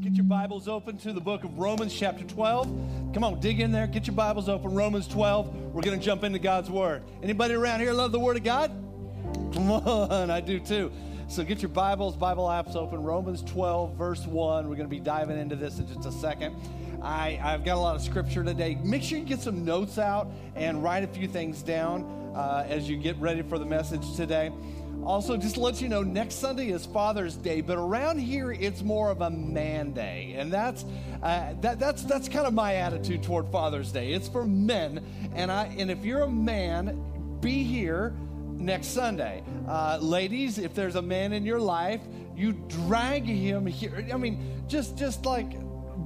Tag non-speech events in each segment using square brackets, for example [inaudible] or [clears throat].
Get your Bibles open to the book of Romans, chapter 12. Come on, dig in there. Get your Bibles open. Romans 12. We're going to jump into God's Word. Anybody around here love the Word of God? Come on, I do too. So get your Bibles, Bible apps open. Romans 12, verse 1. We're going to be diving into this in just a second. I, I've got a lot of scripture today. Make sure you get some notes out and write a few things down uh, as you get ready for the message today. Also, just to let you know, next Sunday is Father's Day, but around here it's more of a man day, and that's uh, that, that's that's kind of my attitude toward Father's Day. It's for men, and I and if you're a man, be here next Sunday. Uh, ladies, if there's a man in your life, you drag him here. I mean, just just like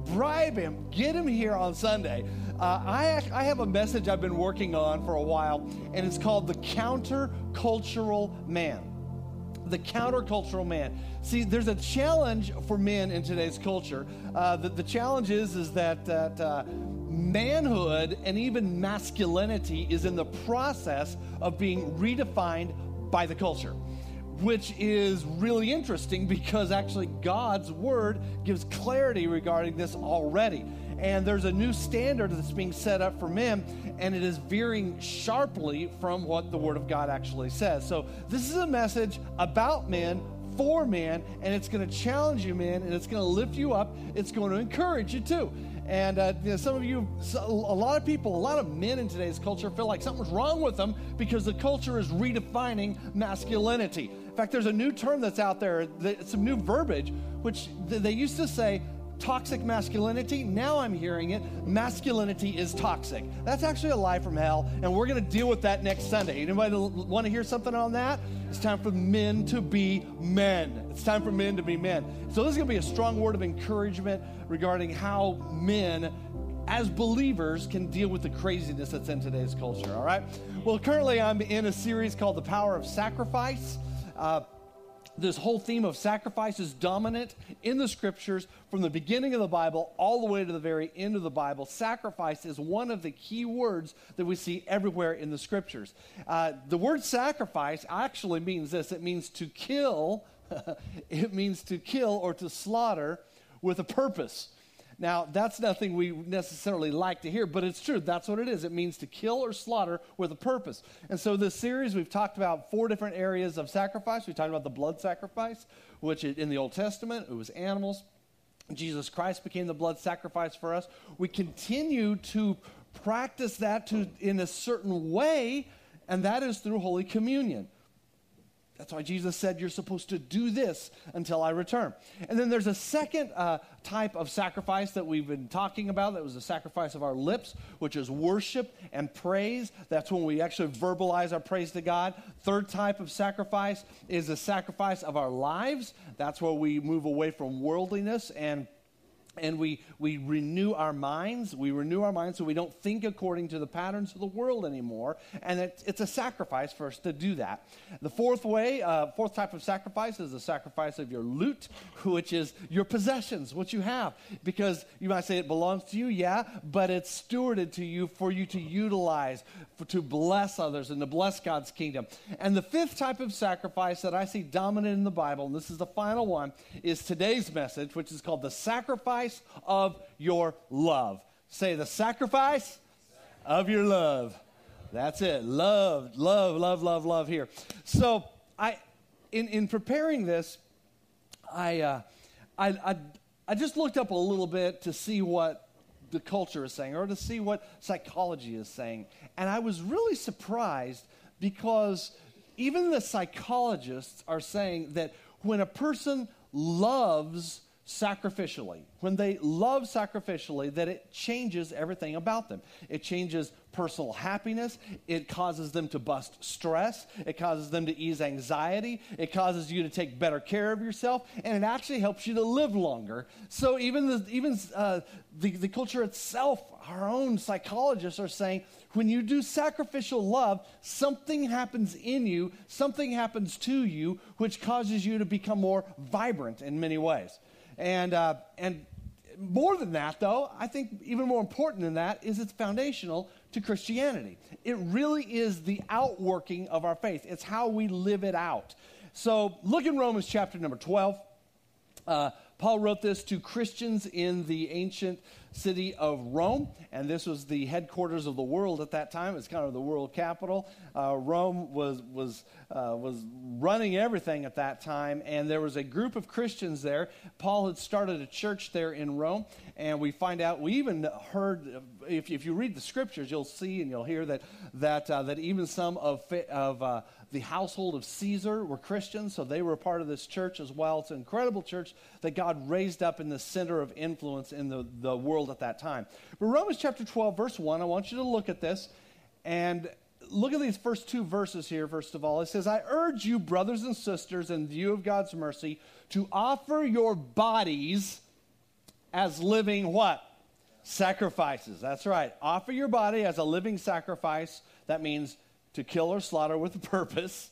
bribe him, get him here on Sunday. Uh, I, I have a message I've been working on for a while, and it's called the countercultural man. The countercultural man. See, there's a challenge for men in today's culture. Uh, the, the challenge is, is that, that uh, manhood and even masculinity is in the process of being redefined by the culture which is really interesting because actually God's word gives clarity regarding this already. And there's a new standard that's being set up for men, and it is veering sharply from what the word of God actually says. So, this is a message about men. For men, and it's going to challenge you, men, and it's going to lift you up. It's going to encourage you too. And uh, you know, some of you, a lot of people, a lot of men in today's culture feel like something's wrong with them because the culture is redefining masculinity. In fact, there's a new term that's out there, some new verbiage, which they used to say toxic masculinity. Now I'm hearing it, masculinity is toxic. That's actually a lie from hell, and we're going to deal with that next Sunday. Anybody want to hear something on that? It's time for men to be men. It's time for men to be men. So this is going to be a strong word of encouragement regarding how men as believers can deal with the craziness that's in today's culture, all right? Well, currently I'm in a series called The Power of Sacrifice. Uh, this whole theme of sacrifice is dominant in the scriptures from the beginning of the Bible all the way to the very end of the Bible. Sacrifice is one of the key words that we see everywhere in the scriptures. Uh, the word sacrifice actually means this it means to kill, [laughs] it means to kill or to slaughter with a purpose. Now, that's nothing we necessarily like to hear, but it's true. That's what it is. It means to kill or slaughter with a purpose. And so, this series, we've talked about four different areas of sacrifice. We talked about the blood sacrifice, which in the Old Testament, it was animals. Jesus Christ became the blood sacrifice for us. We continue to practice that to, in a certain way, and that is through Holy Communion. That's why Jesus said you're supposed to do this until I return. And then there's a second uh, type of sacrifice that we've been talking about that was the sacrifice of our lips, which is worship and praise. That's when we actually verbalize our praise to God. Third type of sacrifice is the sacrifice of our lives. That's where we move away from worldliness and and we, we renew our minds. We renew our minds so we don't think according to the patterns of the world anymore. And it, it's a sacrifice for us to do that. The fourth way, uh, fourth type of sacrifice is the sacrifice of your loot, which is your possessions, what you have. Because you might say it belongs to you, yeah, but it's stewarded to you for you to utilize, for, to bless others and to bless God's kingdom. And the fifth type of sacrifice that I see dominant in the Bible, and this is the final one, is today's message, which is called the sacrifice sacrifice of your love. Say the sacrifice of your love. That's it. Love, love, love, love, love here. So I, in, in preparing this, I, uh, I, I, I just looked up a little bit to see what the culture is saying or to see what psychology is saying. And I was really surprised because even the psychologists are saying that when a person loves sacrificially, when they love sacrificially, that it changes everything about them. It changes personal happiness. It causes them to bust stress. It causes them to ease anxiety. It causes you to take better care of yourself. And it actually helps you to live longer. So even, the, even uh, the, the culture itself, our own psychologists are saying, when you do sacrificial love, something happens in you, something happens to you, which causes you to become more vibrant in many ways. And, uh, and more than that, though, I think even more important than that is it's foundational to Christianity. It really is the outworking of our faith, it's how we live it out. So look in Romans chapter number 12. Uh, Paul wrote this to Christians in the ancient city of Rome, and this was the headquarters of the world at that time. It's kind of the world capital. Uh, Rome was was uh, was running everything at that time, and there was a group of Christians there. Paul had started a church there in Rome, and we find out. We even heard, if, if you read the scriptures, you'll see and you'll hear that that uh, that even some of of uh, the household of Caesar were Christians, so they were a part of this church as well. It's an incredible church that God raised up in the center of influence in the, the world at that time. But Romans chapter 12, verse 1, I want you to look at this and look at these first two verses here, first of all. It says, I urge you, brothers and sisters, in view of God's mercy, to offer your bodies as living what? Sacrifices. That's right. Offer your body as a living sacrifice. That means to kill or slaughter with a purpose,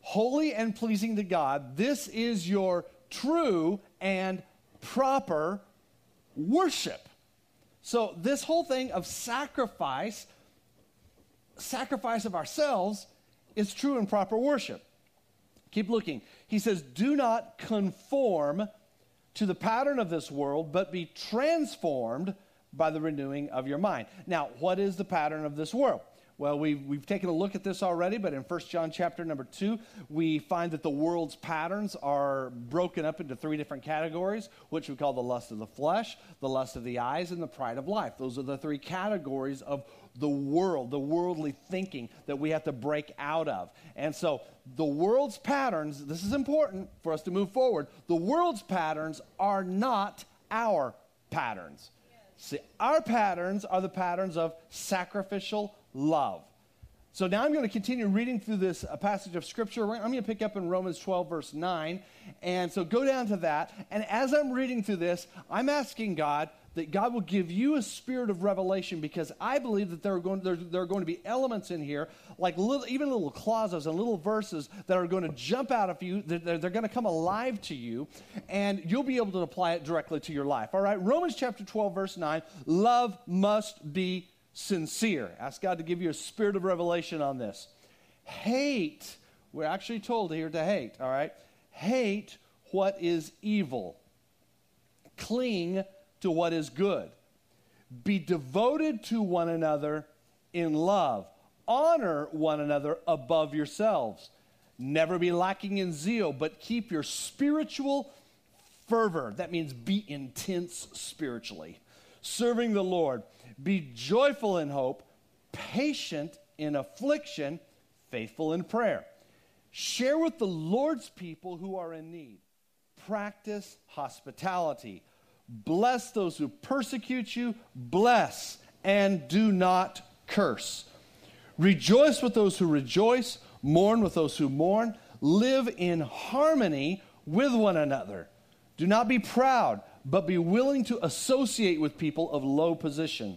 holy and pleasing to God. This is your true and proper worship. So, this whole thing of sacrifice, sacrifice of ourselves, is true and proper worship. Keep looking. He says, Do not conform to the pattern of this world, but be transformed by the renewing of your mind. Now, what is the pattern of this world? Well, we've, we've taken a look at this already, but in 1 John chapter number 2, we find that the world's patterns are broken up into three different categories, which we call the lust of the flesh, the lust of the eyes, and the pride of life. Those are the three categories of the world, the worldly thinking that we have to break out of. And so the world's patterns, this is important for us to move forward, the world's patterns are not our patterns. See, our patterns are the patterns of sacrificial love. So now I'm going to continue reading through this uh, passage of Scripture. I'm going to pick up in Romans 12, verse 9. And so go down to that. And as I'm reading through this, I'm asking God that God will give you a spirit of revelation because I believe that there are going, there, there are going to be elements in here, like little, even little clauses and little verses that are going to jump out of you. They're, they're going to come alive to you, and you'll be able to apply it directly to your life. All right, Romans chapter 12, verse 9 love must be sincere. Ask God to give you a spirit of revelation on this. Hate, we're actually told here to hate, all right? Hate what is evil. Cling to what is good. Be devoted to one another in love. Honor one another above yourselves. Never be lacking in zeal, but keep your spiritual fervor. That means be intense spiritually. Serving the Lord be joyful in hope, patient in affliction, faithful in prayer. Share with the Lord's people who are in need. Practice hospitality. Bless those who persecute you. Bless and do not curse. Rejoice with those who rejoice. Mourn with those who mourn. Live in harmony with one another. Do not be proud, but be willing to associate with people of low position.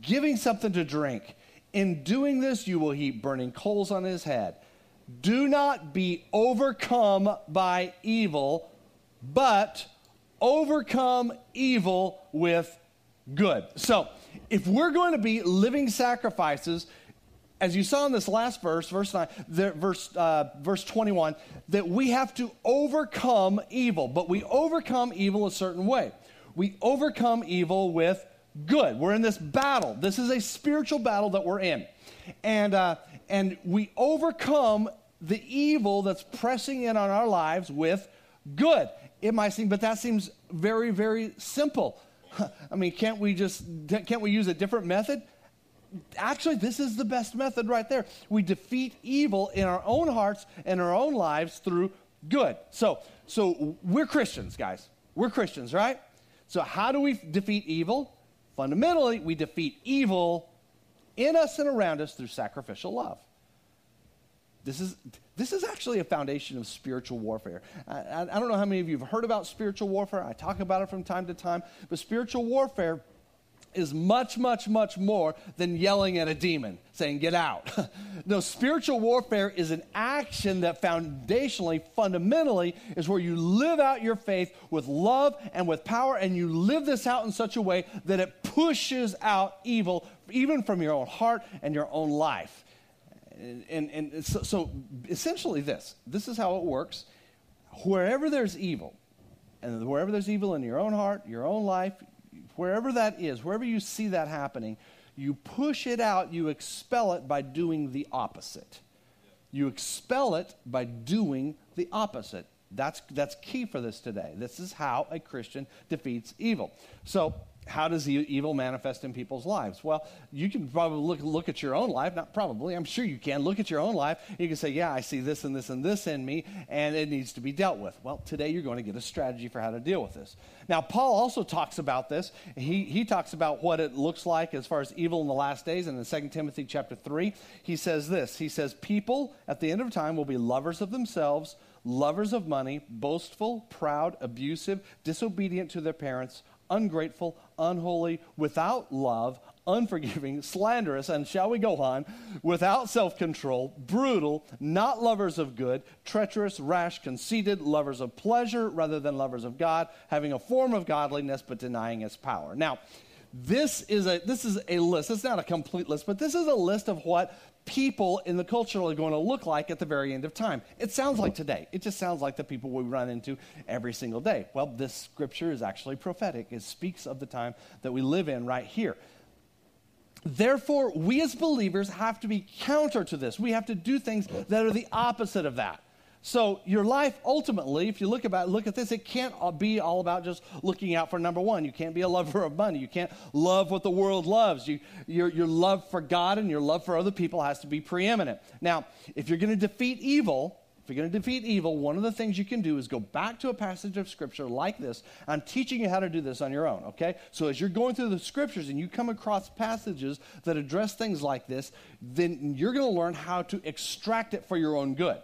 giving something to drink. In doing this, you will heap burning coals on his head. Do not be overcome by evil, but overcome evil with good. So, if we're going to be living sacrifices, as you saw in this last verse, verse nine, the, verse uh, verse twenty one, that we have to overcome evil, but we overcome evil a certain way. we overcome evil with good. We're in this battle. This is a spiritual battle that we're in. And, uh, and we overcome the evil that's pressing in on our lives with good. It might seem, but that seems very, very simple. [laughs] I mean, can't we just, can't we use a different method? Actually, this is the best method right there. We defeat evil in our own hearts and our own lives through good. So, so we're Christians, guys. We're Christians, right? So how do we defeat evil? Fundamentally, we defeat evil in us and around us through sacrificial love. This is, this is actually a foundation of spiritual warfare. I, I, I, don't know how many of you have heard about spiritual warfare. I talk about it from time to time. But spiritual warfare is much, much, much more than yelling at a demon saying, Get out. [laughs] no, spiritual warfare is an action that foundationally, fundamentally, is where you live out your faith with love and with power, and you live this out in such a way that it pushes out evil, even from your own heart and your own life. And, and, and so, so essentially, this this is how it works. Wherever there's evil, and wherever there's evil in your own heart, your own life, wherever that is, wherever you see that happening, you push it out, you expel it by doing the opposite. You expel it by doing the opposite. That's, that's key for this today. This is how a Christian defeats evil. So, how does evil manifest in people's lives? Well, you can probably look, look at your own life. Not probably, I'm sure you can. Look at your own life. You can say, Yeah, I see this and this and this in me, and it needs to be dealt with. Well, today you're going to get a strategy for how to deal with this. Now, Paul also talks about this. He, he talks about what it looks like as far as evil in the last days. And in 2 Timothy chapter 3, he says this He says, People at the end of time will be lovers of themselves, lovers of money, boastful, proud, abusive, disobedient to their parents ungrateful, unholy, without love, unforgiving, slanderous, and shall we go on, without self control, brutal, not lovers of good, treacherous, rash, conceited, lovers of pleasure rather than lovers of God, having a form of godliness but denying its power. Now, this is a this is a list. It's not a complete list, but this is a list of what people in the culture are going to look like at the very end of time. It sounds like today. It just sounds like the people we run into every single day. Well, this scripture is actually prophetic. It speaks of the time that we live in right here. Therefore, we as believers have to be counter to this. We have to do things that are the opposite of that. So your life ultimately, if you look about look at this, it can't be all about just looking out for number one. You can't be a lover of money. You can't love what the world loves. You, your, your love for God and your love for other people has to be preeminent. Now, if you're going to defeat evil, if you're going to defeat evil, one of the things you can do is go back to a passage of scripture like this. I'm teaching you how to do this on your own, okay? So as you're going through the scriptures and you come across passages that address things like this, then you're going to learn how to extract it for your own good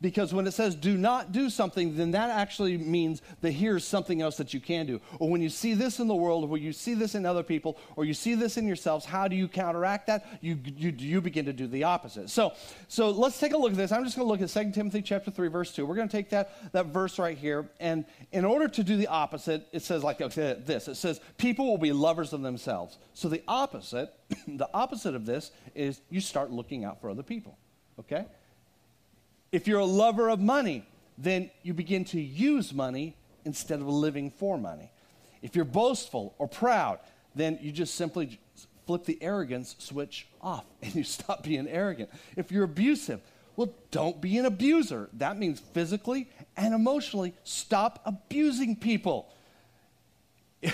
because when it says do not do something, then that actually means that here's something else that you can do. Or when you see this in the world, or when you see this in other people, or you see this in yourselves, how do you counteract that? You, you, you begin to do the opposite. So, so let's take a look at this. I'm just going to look at 2 Timothy chapter 3, verse 2. We're going to take that, that verse right here. And in order to do the opposite, it says like this. It says, people will be lovers of themselves. So the opposite, [coughs] the opposite of this is you start looking out for other people. Okay? If you're a lover of money, then you begin to use money instead of living for money. If you're boastful or proud, then you just simply flip the arrogance switch off [laughs] and you stop being arrogant. If you're abusive, well, don't be an abuser. That means physically and emotionally stop abusing people. [laughs]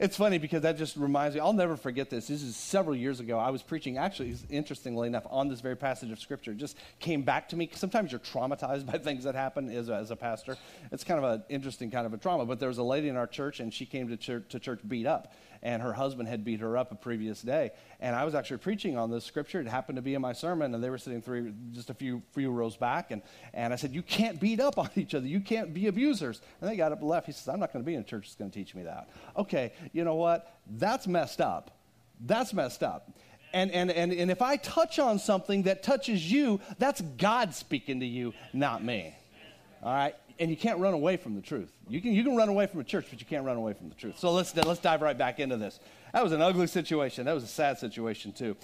it's funny because that just reminds me, I'll never forget this. This is several years ago. I was preaching, actually, interestingly enough, on this very passage of Scripture. It just came back to me. Sometimes you're traumatized [laughs] by things that happen as a, as a pastor. It's kind of an interesting kind of a trauma. But there was a lady in our church, and she came to to church beat up and her husband had beat her up a previous day. And I was actually preaching on this scripture. It happened to be in my sermon, and they were sitting three, just a few, few rows back. And, and I said, You can't beat up on [laughs] each other. You can't be abusers. And they got up and left. He says, I'm not going to be in a church that's going to teach me that. Okay, you know what? That's messed up. That's messed up. And, and, and, and if I touch on something that touches you, that's God speaking to you, not me. All right? And you can't run away from the truth. You can, you can run away from a church, but you can't run away from the truth. So let's, let's dive right back into this. That was an ugly situation. That was a sad situation, too.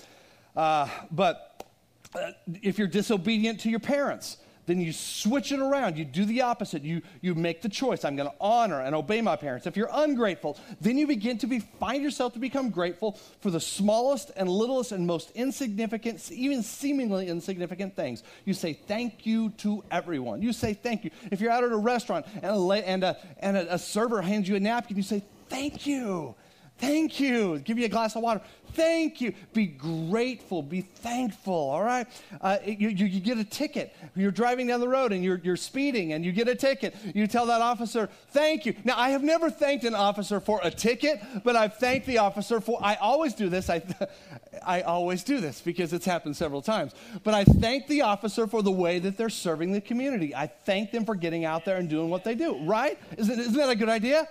Uh, but uh, if you're disobedient to your parents, then you switch it around. You do the opposite. You, you make the choice. I'm going to honor and obey my parents. If you're ungrateful, then you begin to be, find yourself to become grateful for the smallest and littlest and most insignificant, even seemingly insignificant things. You say thank you to everyone. You say thank you. If you're out at a restaurant and a, and a, and a, a server hands you a napkin, you say thank you. Thank you. Give you a glass of water. Thank you. Be grateful. Be thankful. All right. Uh, you, you, you, get a ticket. You're driving down the road and you're, you're speeding and you get a ticket. You tell that officer, thank you. Now, I have never thanked an officer for a ticket, but I've thanked the officer for, I always do this. I, [laughs] I always do this because it's happened several times. But I thank the officer for the way that they're serving the community. I thank them for getting out there and doing what they do, right? Isn't, isn't that a good idea?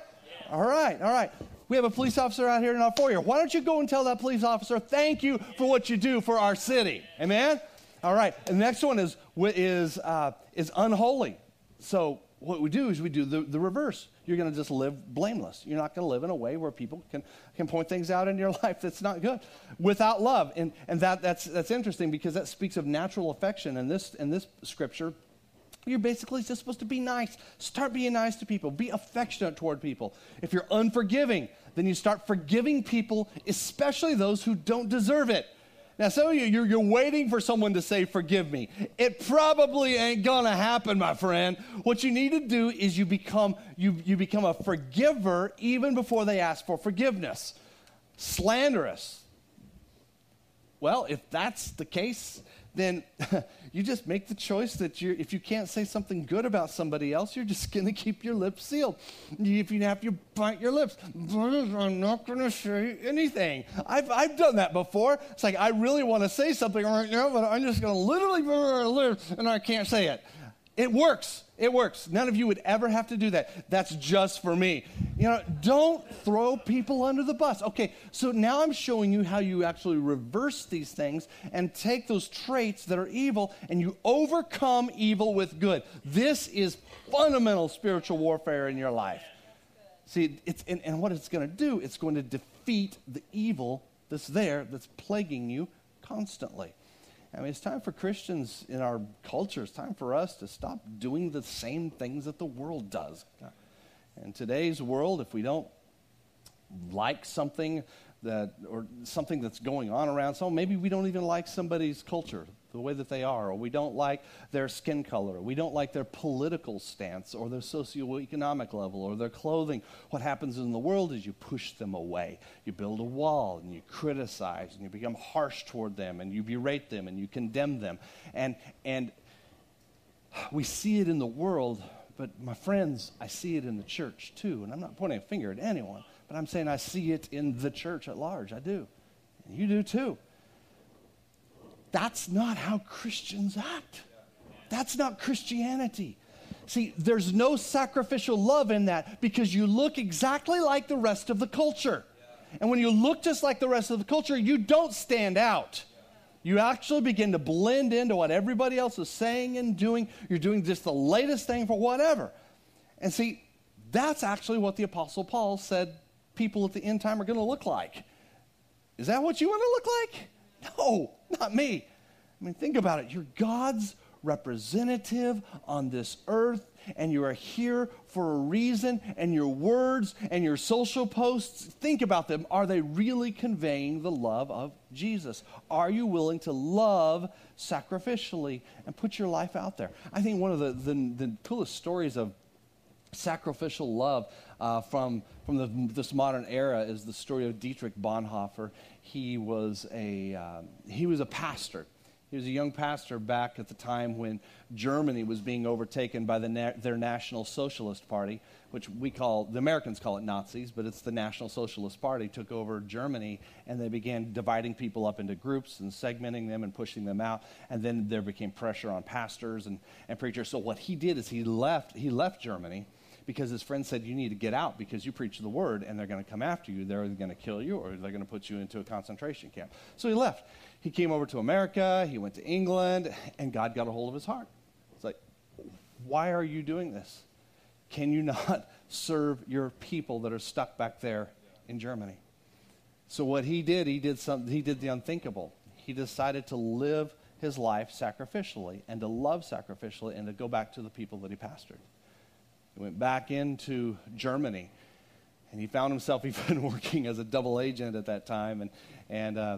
All right, all right. We have a police officer out here in our foyer. Why don't you go and tell that police officer, thank you for what you do for our city? Amen? All right. And the next one is, is, uh, is unholy. So what we do is we do the, the reverse. You're going to just live blameless. You're not going to live in a way where people can, can point things out in your [laughs] life that's not good without love. And, and that, that's, that's interesting because that speaks of natural affection. And this, in this scripture, you're basically just supposed to be nice. Start being nice to people. Be affectionate toward people. If you're unforgiving, then you start forgiving people, especially those who don't deserve it. Now, some of you, you're, you're, waiting for someone to say, Forgive me. It probably ain't gonna happen, my friend. What you need to do is you become, you, you become a forgiver even before they ask for forgiveness. Slanderous. Well, if that's the case, then [laughs] you just make the choice that you if you can't say something good about somebody else, you're just going [laughs] to keep your lips sealed. If you have to bite your lips, I'm not going to say anything. I've, I've done that before. It's like I really want to say something right now, but I'm just going to literally and I can't say it. It works. It works. None of you would ever have to do that. That's just for me. You know, don't throw people under the bus. Okay, so now I'm showing you how you actually reverse these things and take those traits that are evil and you overcome evil with good. This is fundamental spiritual warfare in your life. See, it's, and, and what it's going to do, it's going to defeat the evil that's there, that's plaguing you constantly. I mean, it's time for Christians in our culture, it's time for us to stop doing the same things that the world does. In today's world, if we don't like something that, or something that's going on around so oh, maybe we don't even like somebody's culture, the way that they are, or we don't like their skin color, we don't like their political stance, or their socioeconomic level, or their clothing. What happens in the world is you push them away. You build a wall, and you criticize, and you become harsh toward them, and you berate them, and you condemn them. And, and we see it in the world, but my friends, I see it in the church too. And I'm not pointing a finger at anyone, but I'm saying I see it in the church at large. I do. And you do too. That's not how Christians act. That's not Christianity. See, there's no sacrificial love in that because you look exactly like the rest of the culture. And when you look just like the rest of the culture, you don't stand out. You actually begin to blend into what everybody else is saying and doing. You're doing just the latest thing for whatever. And see, that's actually what the Apostle Paul said people at the end time are going to look like. Is that what you want to look like? No, not me. I mean, think about it. You're God's representative on this earth, and you are here for a reason, and your words and your social posts, think about them. Are they really conveying the love of Jesus? Are you willing to love sacrificially and put your life out there? I think one of the, the, the coolest stories of sacrificial love uh, from, from the, this modern era is the story of Dietrich Bonhoeffer. He was a, um, he was a pastor. He was a young pastor back at the time when Germany was being overtaken by the na- their National Socialist Party, which we call, the Americans call it Nazis, but it's the National Socialist Party, took over Germany, and they began dividing people up into groups and segmenting them and pushing them out. And then there became pressure on pastors and, and preachers. So what he did is he left, he left Germany because his friend said, You need to get out because you preach the word and they're going to come after you. They're going to kill you or they're going to put you into a concentration camp. So he left. He came over to America, he went to England, and God got a hold of his heart. It's like, Why are you doing this? Can you not [laughs] serve your people that are stuck back there in Germany? So what he did, he did something, he did the unthinkable. He decided to live his life sacrificially and to love sacrificially and to go back to the people that he pastored. He went back into Germany and he found himself [laughs] even working as a double agent at that time and, and uh,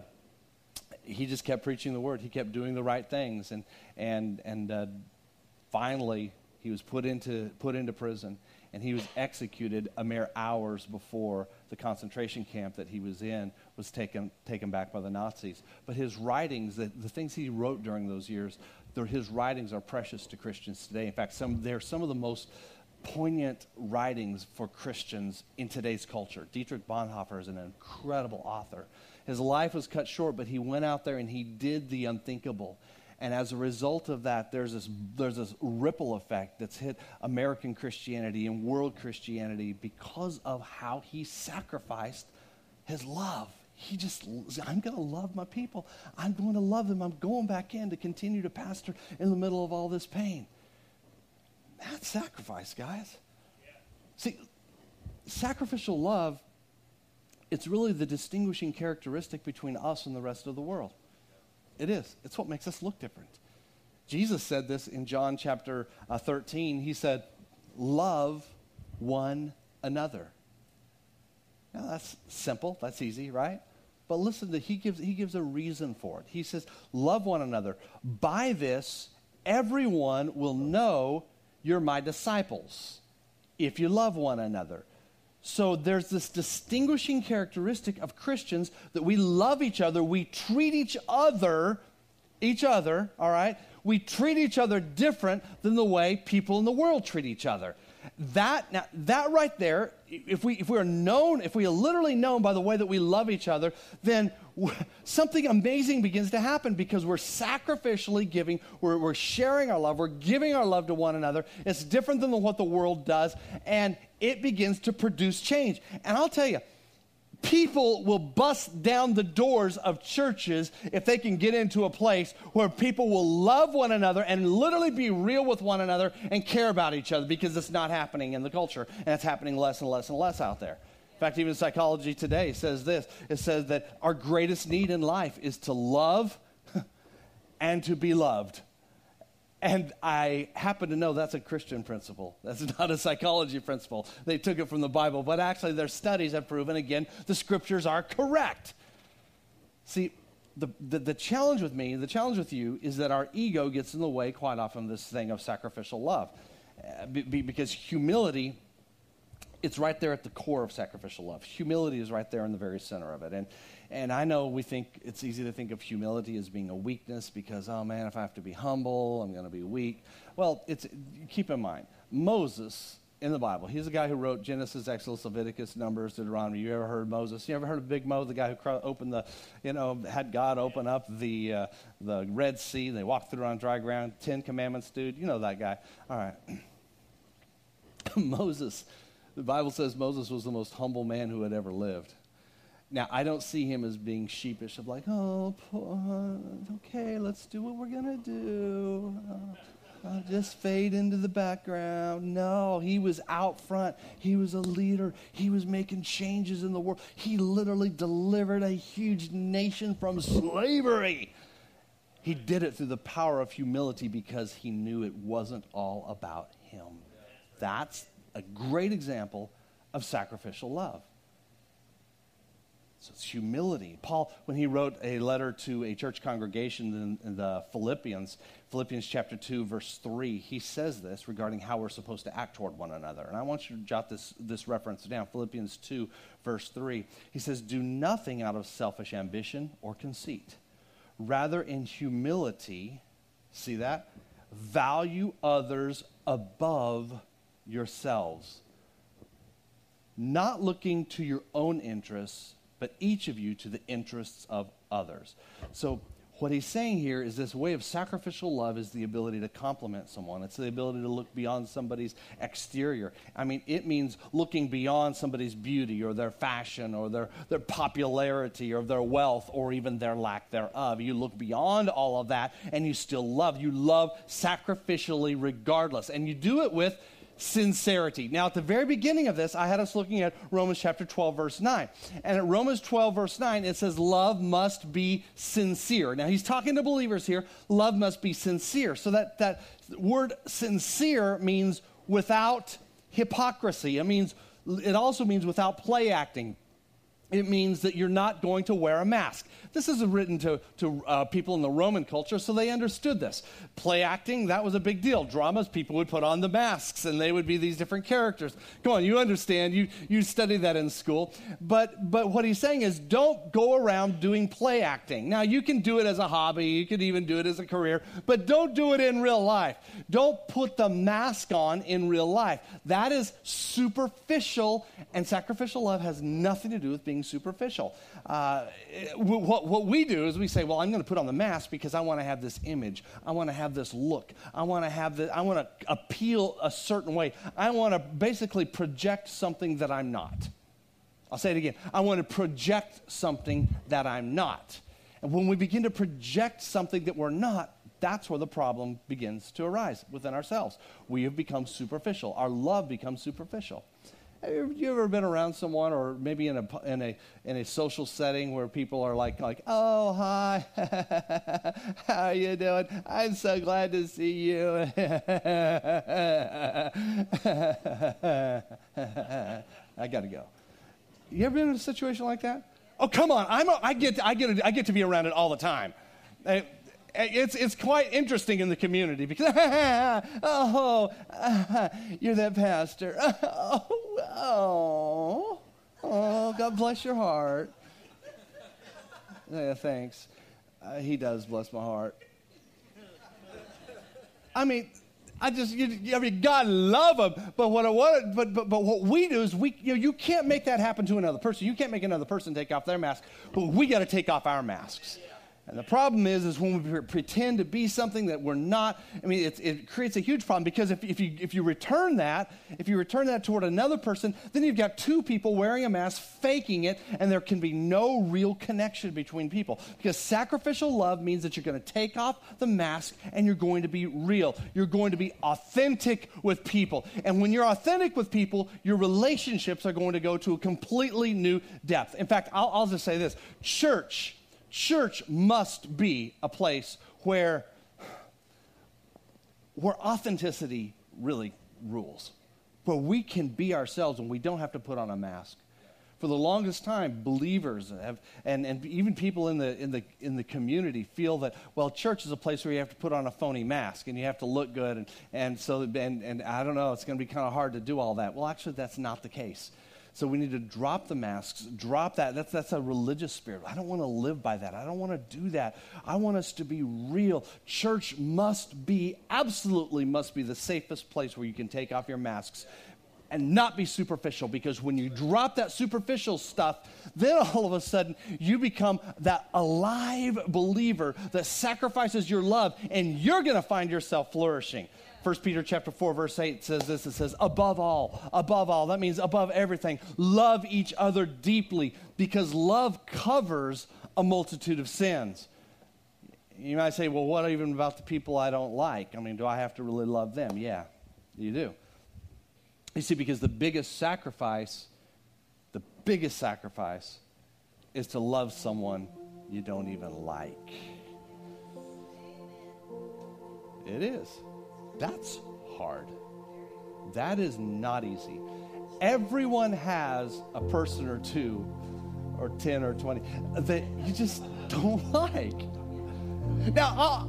he just kept preaching the word. He kept doing the right things and, and, and uh, finally he was put into, put into prison and he was executed a mere hours before the concentration camp that he was in was taken, taken back by the Nazis. But his writings, the, the things he wrote during those years, his writings are precious to Christians today. In fact, some, they're some of the most poignant writings for Christians in today's culture. Dietrich Bonhoeffer is an incredible author. His life was cut short, but he went out there and he did the unthinkable. And as a result of that, there's this, there's this ripple effect that's hit American Christianity and world Christianity because of how he sacrificed his love. He just, I'm going to love my people. I'm going to love them. I'm going back in to continue to pastor in the middle of all this pain. That's sacrifice, guys. See, sacrificial love, it's really the distinguishing characteristic between us and the rest of the world. It is. It's what makes us look different. Jesus said this in John chapter uh, 13. He said, Love one another. Now that's simple, that's easy, right? But listen, to, he, gives, he gives a reason for it. He says, Love one another. By this, everyone will know you're my disciples if you love one another. So there's this distinguishing characteristic of Christians that we love each other, we treat each other, each other, all right? We treat each other different than the way people in the world treat each other. That now that right there, if we if we are known, if we are literally known by the way that we love each other, then something amazing begins to happen because we're sacrificially giving, we're, we're sharing our love, we're giving our love to one another. It's different than what the world does, and it begins to produce change. And I'll tell you, people will bust down the doors of churches if they can get into a place where people will love one another and literally be real with one another and care about each other because it's not happening in the culture and it's happening less and less and less out there. In fact, even psychology today says this it says that our greatest need in life is to love [laughs] and to be loved. And I happen to know that's a Christian principle. That's [laughs] not a psychology principle. They took it from the Bible, but actually, their studies have proven again the scriptures are correct. See, the, the, the, challenge with me, the challenge with you, is that our ego gets in the way quite often of this thing of sacrificial love. Uh, be, because humility it's right there at the core of sacrificial love. Humility is right there in the very center of it. And, and I know we think it's easy to think of humility as being a weakness because, oh man, if I have to be humble, I'm going to be weak. Well, it's, keep in mind, Moses in the Bible, he's the guy who wrote Genesis, Exodus, Leviticus, Numbers, Deuteronomy. You ever heard Moses? You ever heard of Big Mo, the guy who opened the, you know, had God open up the, uh, the Red Sea? They walked through on dry ground. Ten Commandments, dude. You know that guy. All right. [clears throat] Moses the Bible says Moses was the most humble man who had ever lived. Now, I don't see him as being sheepish of like, oh, okay, let's do what we're going to do. Uh, I'll just fade into the background. No, he was out front. He was a leader. He was making changes in the world. He literally delivered a huge nation from slavery. He did it through the power of humility because he knew it wasn't all about him. That's a great example of sacrificial love. So it's humility. Paul, when he wrote a letter to a church congregation in, the Philippians, Philippians chapter 2, verse 3, he says this regarding how we're supposed to act toward one another. And I want you to jot this, this reference down. Philippians 2, verse 3. He says, Do nothing out of selfish ambition or conceit. Rather, in humility, see that? Value others above yourselves, not looking to your own interests, but each of you to the interests of others. So, what he's saying here is this way of sacrificial love is the ability to compliment someone. It's the ability to look beyond somebody's exterior. I mean, it means looking beyond somebody's beauty or their fashion or their, their popularity or their wealth or even their lack thereof. You look beyond all of that and you still love. You love sacrificially regardless. And you do it with sincerity. Now, at the very beginning of this, I had us looking at Romans chapter 12, verse 9. And at Romans 12, verse 9, it says, Love must be sincere. Now, he's talking to believers here. Love must be sincere. So that, that word sincere means without hypocrisy. It means it also means without play acting it means that you're not going to wear a mask. This is written to, to uh, people in the Roman culture, so they understood this. Play acting, that was a big deal. Dramas, people would put on the masks and they would be these different characters. Come on, you understand. You, you studied that in school. But, but what he's saying is don't go around doing play acting. Now, you can do it as a hobby, you can even do it as a career, but don't do it in real life. Don't put the mask on in real life. That is superficial, and sacrificial love has nothing to do with being superficial. Uh, what, what we do is we say, well, I'm going to put on the mask because I want to have this image. I want to have this look. I want to have the, I want to appeal a certain way. I want to basically project something that I'm not. I'll say it again. I want to project something that I'm not. And when we begin to project something that we're not, that's where the problem begins to arise within ourselves. We have become superficial. Our love becomes superficial. Have you ever been around someone, or maybe in a in a in a social setting where people are like like, oh hi, [laughs] how you doing? I'm so glad to see you. [laughs] I got to go. You ever been in a situation like that? Oh come on, I'm a, I get I get I get to be around it all the time it's, it's quite interesting in the community because, [laughs] oh, [laughs] you're that pastor. Oh, [laughs] oh, oh, God bless your heart. Yeah, thanks. Uh, he does bless my heart. I mean, I just, you, I mean, God love him. But what I want, but, but, but what we do is we, you know, you can't make that happen to another person. You can't make another person take off their mask, but we got to take off our masks. And the problem is, is when we pretend to be something that we're not, I mean, it, it creates a huge problem because if, if, you, if you return that, if you return that toward another person, then you've got two people wearing a mask, faking it, and there can be no real connection between people. Because sacrificial love means that you're going to take off the mask and you're going to be real. You're going to be authentic with people. And when you're authentic with people, your relationships are going to go to a completely new depth. In fact, I'll, I'll just say this church church must be a place where, where authenticity really rules, where we can be ourselves and we don't have to put on a mask. For the longest time, believers have, and, and even people in the, in, the, in the community feel that, well, church is a place where you have to put on a phony mask and you have to look good. And, and so, and, and I don't know, it's going to be kind of hard to do all that. Well, actually, that's not the case. So we need to drop the masks, drop that. That's, that's a religious spirit. I don't want to live by that. I don't want to do that. I want us to be real. Church must be, absolutely must be the safest place where you can take off your masks and not be superficial because when you drop that superficial stuff, then all of a sudden you become that alive believer that sacrifices your love and you're going to find yourself flourishing. 1 Peter chapter 4 verse 8 says this it says above all above all that means above everything love each other deeply because love covers a multitude of sins. You might say, well, what even about the people I don't like? I mean, do I have to really love them? Yeah, you do. You see, because the biggest sacrifice, the biggest sacrifice is to love someone you don't even like. It is. That's hard. That is not easy. Everyone has a person or two, or 10 or 20, that you just don't [laughs] like. Now, uh,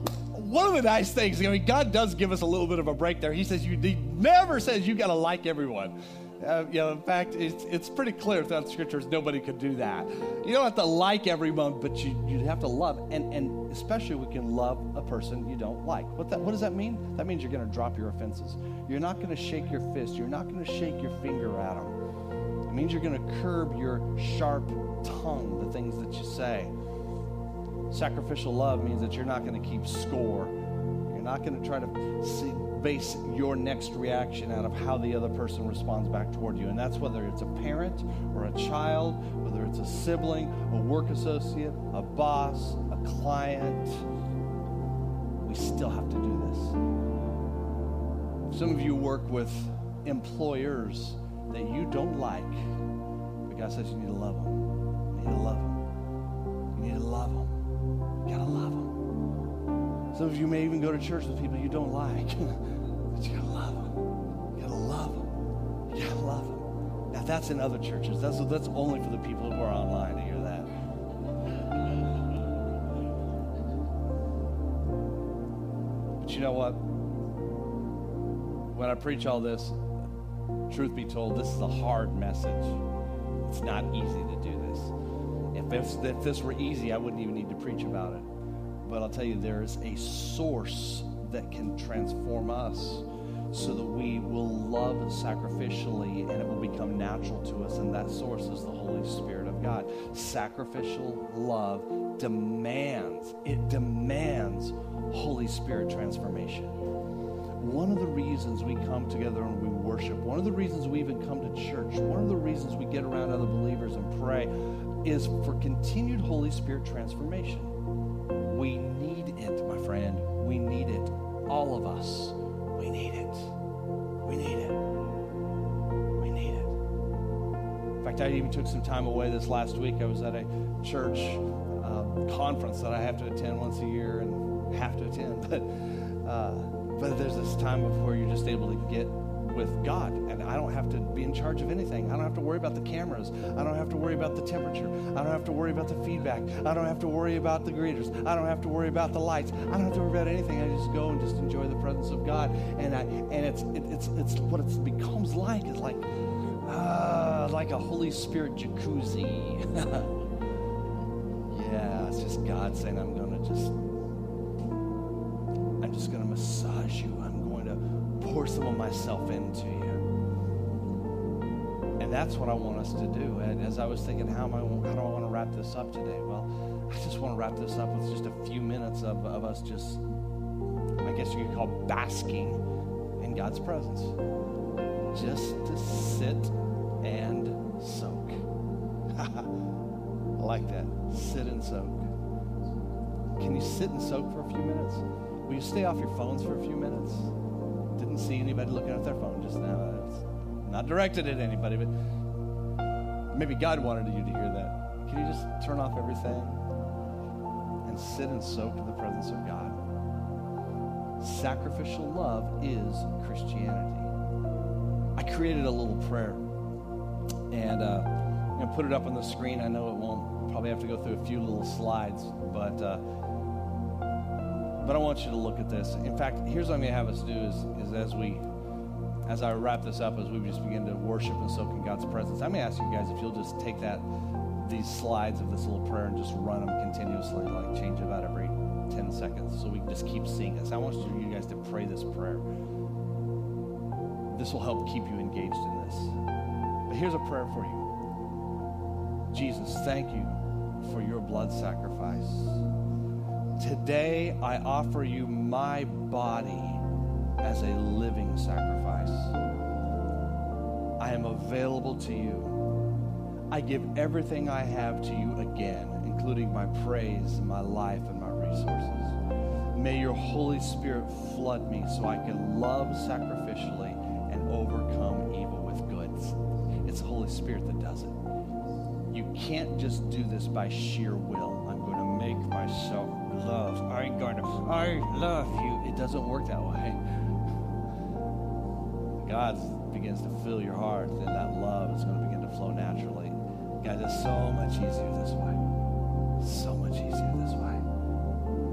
one of the nice things, I mean, God does give us a little bit of a break there. He says, you, He never says you got to like everyone. Uh, you know, in fact, it's, it's pretty clear throughout the scriptures nobody could do that. You don't have to like everyone, but you, you have to love. And, and especially we can love a person you don't like. What, that, what does that mean? That means you're going to drop your offenses. You're not going to shake your fist. You're not going to shake your finger at them. It means you're going to curb your sharp tongue, the things that you say. Sacrificial love means that you're not going to keep score. You're not going to try to see, base your next reaction out of how the other person responds back toward you. And that's whether it's a parent or a child, whether it's a sibling, a work associate, a boss, a client. We still have to do this. Some of you work with employers that you don't like, but God says you need to love them. You need to love them. Some of you may even go to church with people you don't like, [laughs] but you gotta love them. You gotta love them. You gotta love them. Now that's in other churches. That's that's only for the people who are online to hear that. But you know what? When I preach all this, truth be told, this is a hard message. It's not easy to do this. If this, if this were easy, I wouldn't even need to preach about it. But I'll tell you, there is a source that can transform us so that we will love sacrificially and it will become natural to us. And that source is the Holy Spirit of God. Sacrificial love demands, it demands Holy Spirit transformation. One of the reasons we come together and we worship, one of the reasons we even come to church, one of the reasons we get around other believers and pray is for continued Holy Spirit transformation. We need it, my friend. We need it. All of us. We need it. We need it. We need it. In fact, I even took some time away this last week. I was at a church um, conference that I have to attend once a year and have to attend. [laughs] But uh, but there's this time where you're just able to get with God. And I don't have to be in charge of anything. I don't have to worry about the cameras. I don't have to worry about the temperature. I don't have to worry about the feedback. I don't have to worry about the greeters. I don't have to worry about the lights. I don't have to worry about anything. I just go and just enjoy the presence of God. And I and it's it, it's it's what it becomes like is like uh, like a Holy Spirit jacuzzi. [laughs] yeah, it's just God saying, I'm to just I'm just going to massage you. Pour some of myself into you. And that's what I want us to do. And as I was thinking, how, am I, how do I want to wrap this up today? Well, I just want to wrap this up with just a few minutes of, of us just, I guess you could call basking in God's presence. Just to sit and soak. [laughs] I like that. Sit and soak. Can you sit and soak for a few minutes? Will you stay off your phones for a few minutes? Didn't see anybody looking at their phone just now. It's not directed at anybody, but maybe God wanted you to hear that. Can you just turn off everything and sit and soak in the presence of God? Sacrificial love is Christianity. I created a little prayer, and uh, I'm going to put it up on the screen. I know it won't probably have to go through a few little slides, but. Uh, but I want you to look at this. In fact, here's what I'm going to have us do is, is as we, as I wrap this up, as we just begin to worship and soak in God's presence, I'm going to ask you guys if you'll just take that, these slides of this little prayer and just run them continuously, like change about every 10 seconds so we can just keep seeing this. I want you, you guys to pray this prayer. This will help keep you engaged in this. But here's a prayer for you. Jesus, thank you for your blood sacrifice. Today, I offer you my body as a living sacrifice. I am available to you. I give everything I have to you again, including my praise, my life, and my resources. May your Holy Spirit flood me so I can love sacrificially and overcome evil with good. It's the Holy Spirit that does it. You can't just do this by sheer will. I'm going to make myself love. I'm going to, I love you. It doesn't work that way. God begins to fill your heart, then that love is going to begin to flow naturally. Guys, it's so much easier this way. So much easier this way.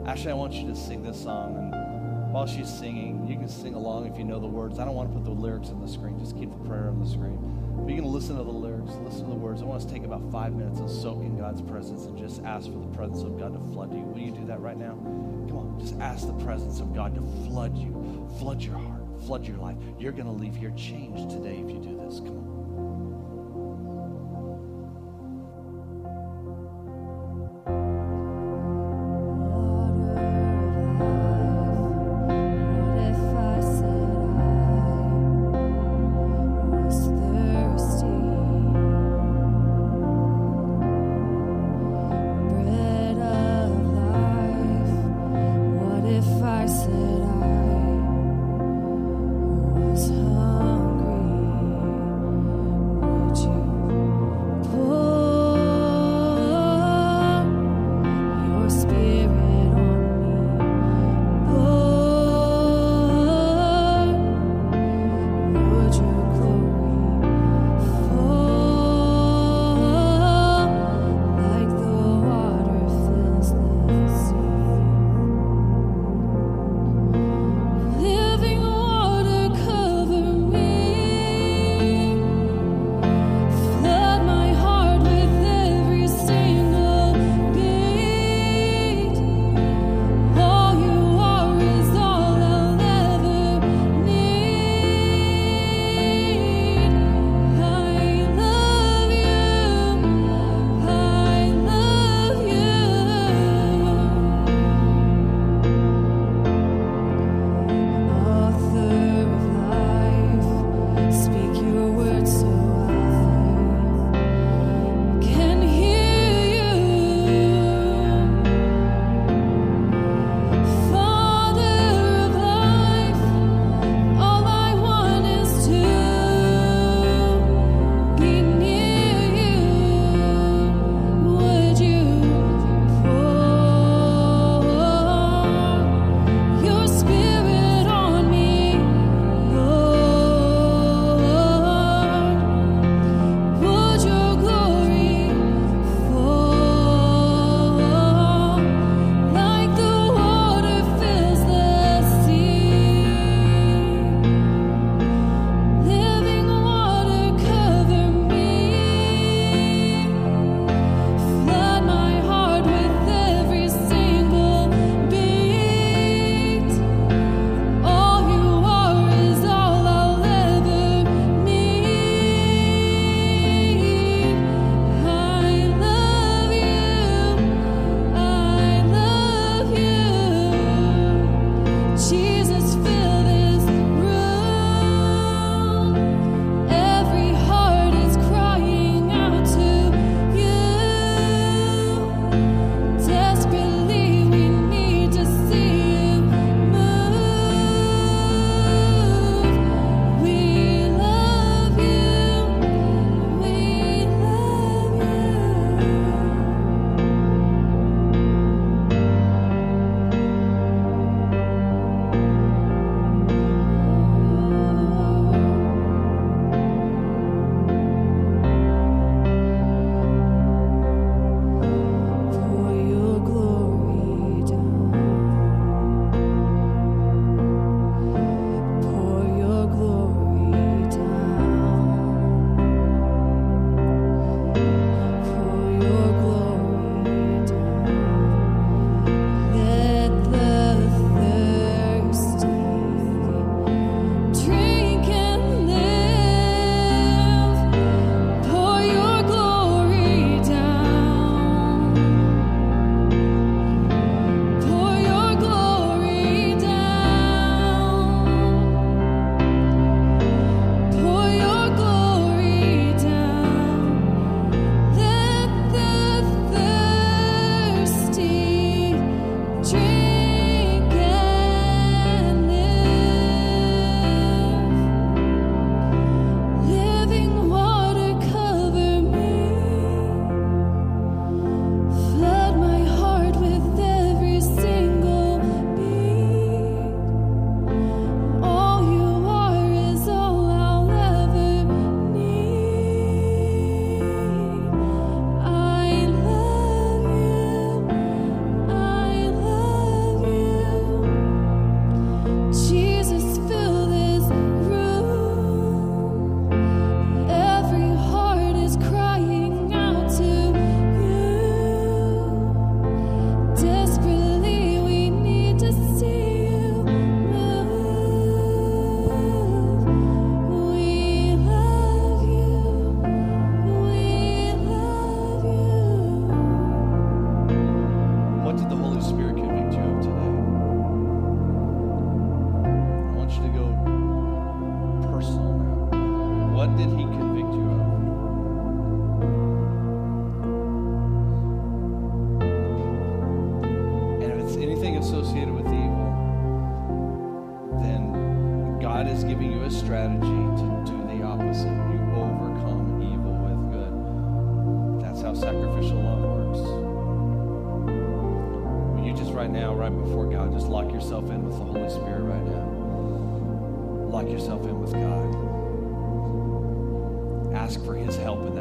Actually, I want you to sing this song, and while she's singing, you can sing along if you know the words. I don't want to put the lyrics on the screen, just keep the prayer on the screen. You can listen to the lyrics, listen to the words. I want us to take about five minutes and soak in God's presence and just ask for the presence of God to flood you. Will you do that right now? Come on, just ask the presence of God to flood you, flood your heart, flood your life. You're going to leave here changed today if you do this. Come on.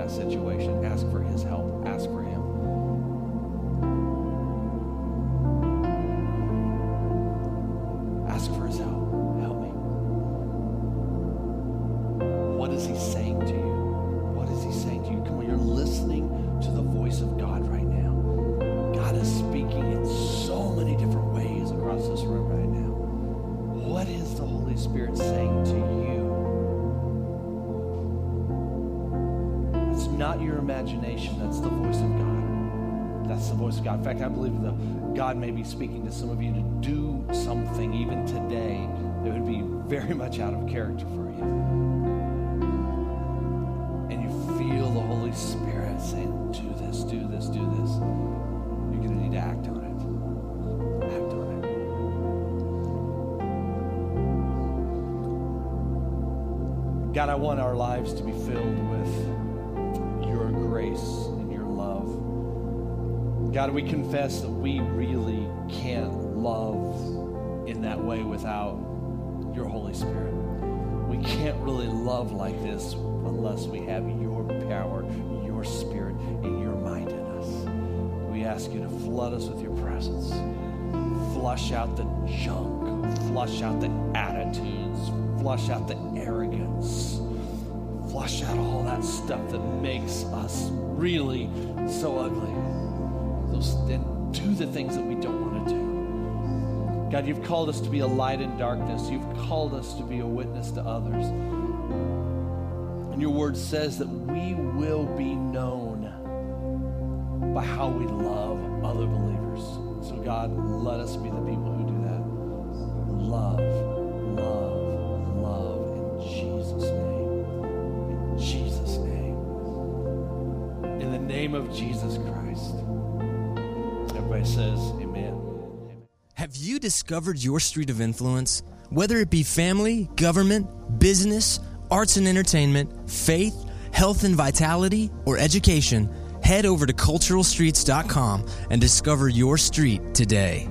That situation. Ask for His help. Ask for Him. Fact, I believe that God may be speaking to some of you to do something even today that would be very much out of character for you. And you feel the Holy Spirit saying, Do this, do this, do this. You're going to need to act on it. Act on it. God, I want our lives to be filled God, we confess that we really can't love in that way without your Holy Spirit. We can't really love like this unless we have your power, your spirit, and your mind in us. We ask you to flood us with your presence. Flush out the junk, flush out the attitudes, flush out the arrogance, flush out all that stuff that makes us really so ugly. Those, and do the things that we don't want to do. God, you've called us to be a light in darkness. You've called us to be a witness to others. And your word says that we will be known by how we love other believers. So, God, let us be the people who do that. Love, love, love in Jesus' name. In Jesus' name. In the name of Jesus discovered your street of influence? Whether it be family, government, business, arts and entertainment, faith, health and vitality, or education, head over to culturalstreets.com and discover your street today.